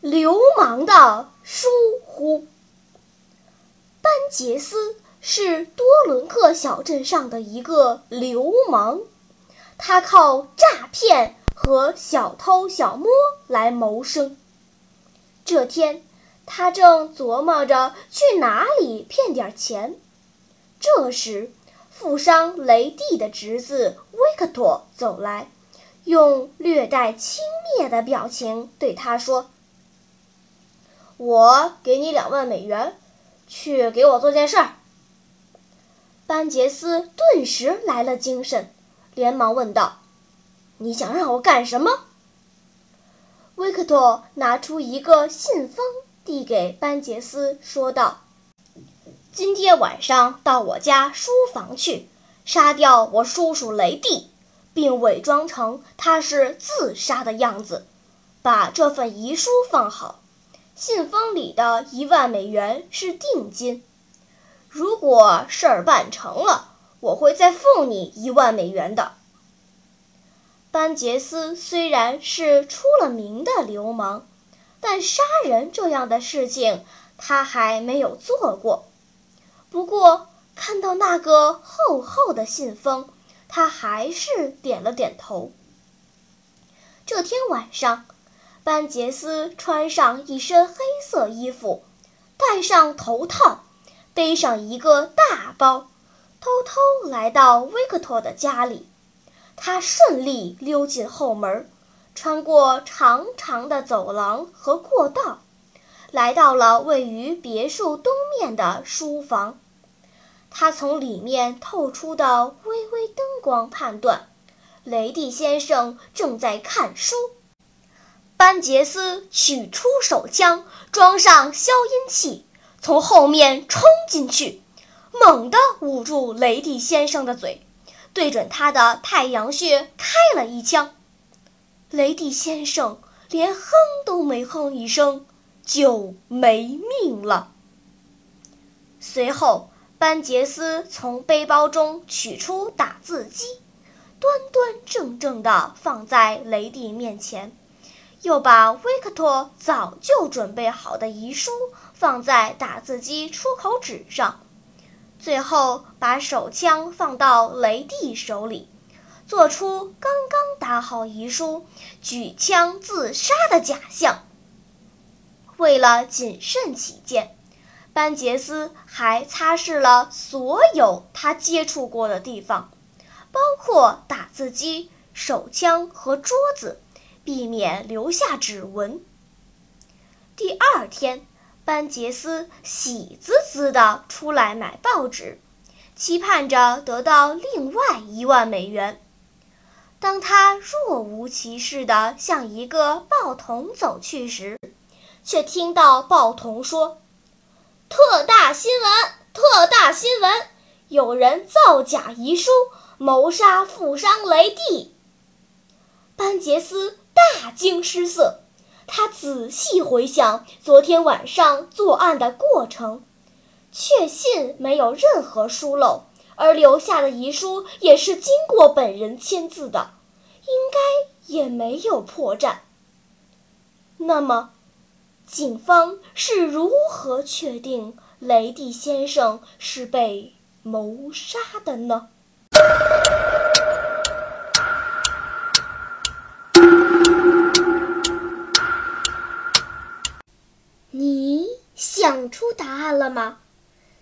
流氓的疏忽。班杰斯是多伦克小镇上的一个流氓，他靠诈骗和小偷小摸来谋生。这天，他正琢磨着去哪里骗点钱，这时，富商雷蒂的侄子维克多走来，用略带轻蔑的表情对他说。我给你两万美元，去给我做件事儿。班杰斯顿时来了精神，连忙问道：“你想让我干什么？”维克托拿出一个信封，递给班杰斯，说道：“今天晚上到我家书房去，杀掉我叔叔雷蒂，并伪装成他是自杀的样子，把这份遗书放好。”信封里的一万美元是定金，如果事儿办成了，我会再付你一万美元的。班杰斯虽然是出了名的流氓，但杀人这样的事情他还没有做过。不过看到那个厚厚的信封，他还是点了点头。这天晚上。班杰斯穿上一身黑色衣服，戴上头套，背上一个大包，偷偷来到维克托的家里。他顺利溜进后门，穿过长长的走廊和过道，来到了位于别墅东面的书房。他从里面透出的微微灯光判断，雷蒂先生正在看书。班杰斯取出手枪，装上消音器，从后面冲进去，猛地捂住雷蒂先生的嘴，对准他的太阳穴开了一枪。雷蒂先生连哼都没哼一声，就没命了。随后，班杰斯从背包中取出打字机，端端正正地放在雷蒂面前。又把维克托早就准备好的遗书放在打字机出口纸上，最后把手枪放到雷蒂手里，做出刚刚打好遗书、举枪自杀的假象。为了谨慎起见，班杰斯还擦拭了所有他接触过的地方，包括打字机、手枪和桌子。避免留下指纹。第二天，班杰斯喜滋滋地出来买报纸，期盼着得到另外一万美元。当他若无其事地向一个报童走去时，却听到报童说：“特大新闻！特大新闻！有人造假遗书，谋杀富商雷蒂。”班杰斯。大惊失色，他仔细回想昨天晚上作案的过程，确信没有任何疏漏，而留下的遗书也是经过本人签字的，应该也没有破绽。那么，警方是如何确定雷蒂先生是被谋杀的呢？了吗？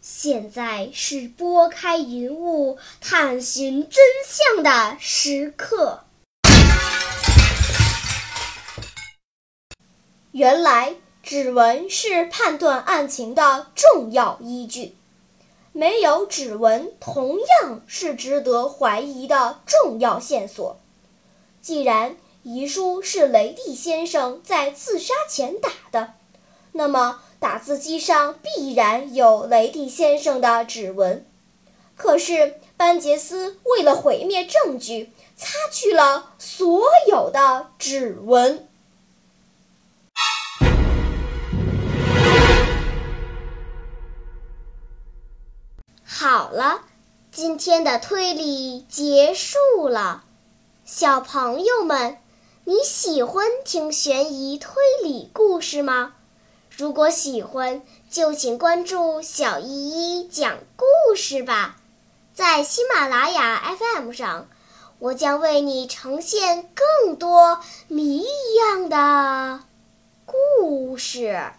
现在是拨开云雾探寻真相的时刻。原来，指纹是判断案情的重要依据，没有指纹同样是值得怀疑的重要线索。既然遗书是雷蒂先生在自杀前打的，那么打字机上必然有雷蒂先生的指纹。可是班杰斯为了毁灭证据，擦去了所有的指纹。好了，今天的推理结束了。小朋友们，你喜欢听悬疑推理故事吗？如果喜欢，就请关注小依依讲故事吧。在喜马拉雅 FM 上，我将为你呈现更多谜一样的故事。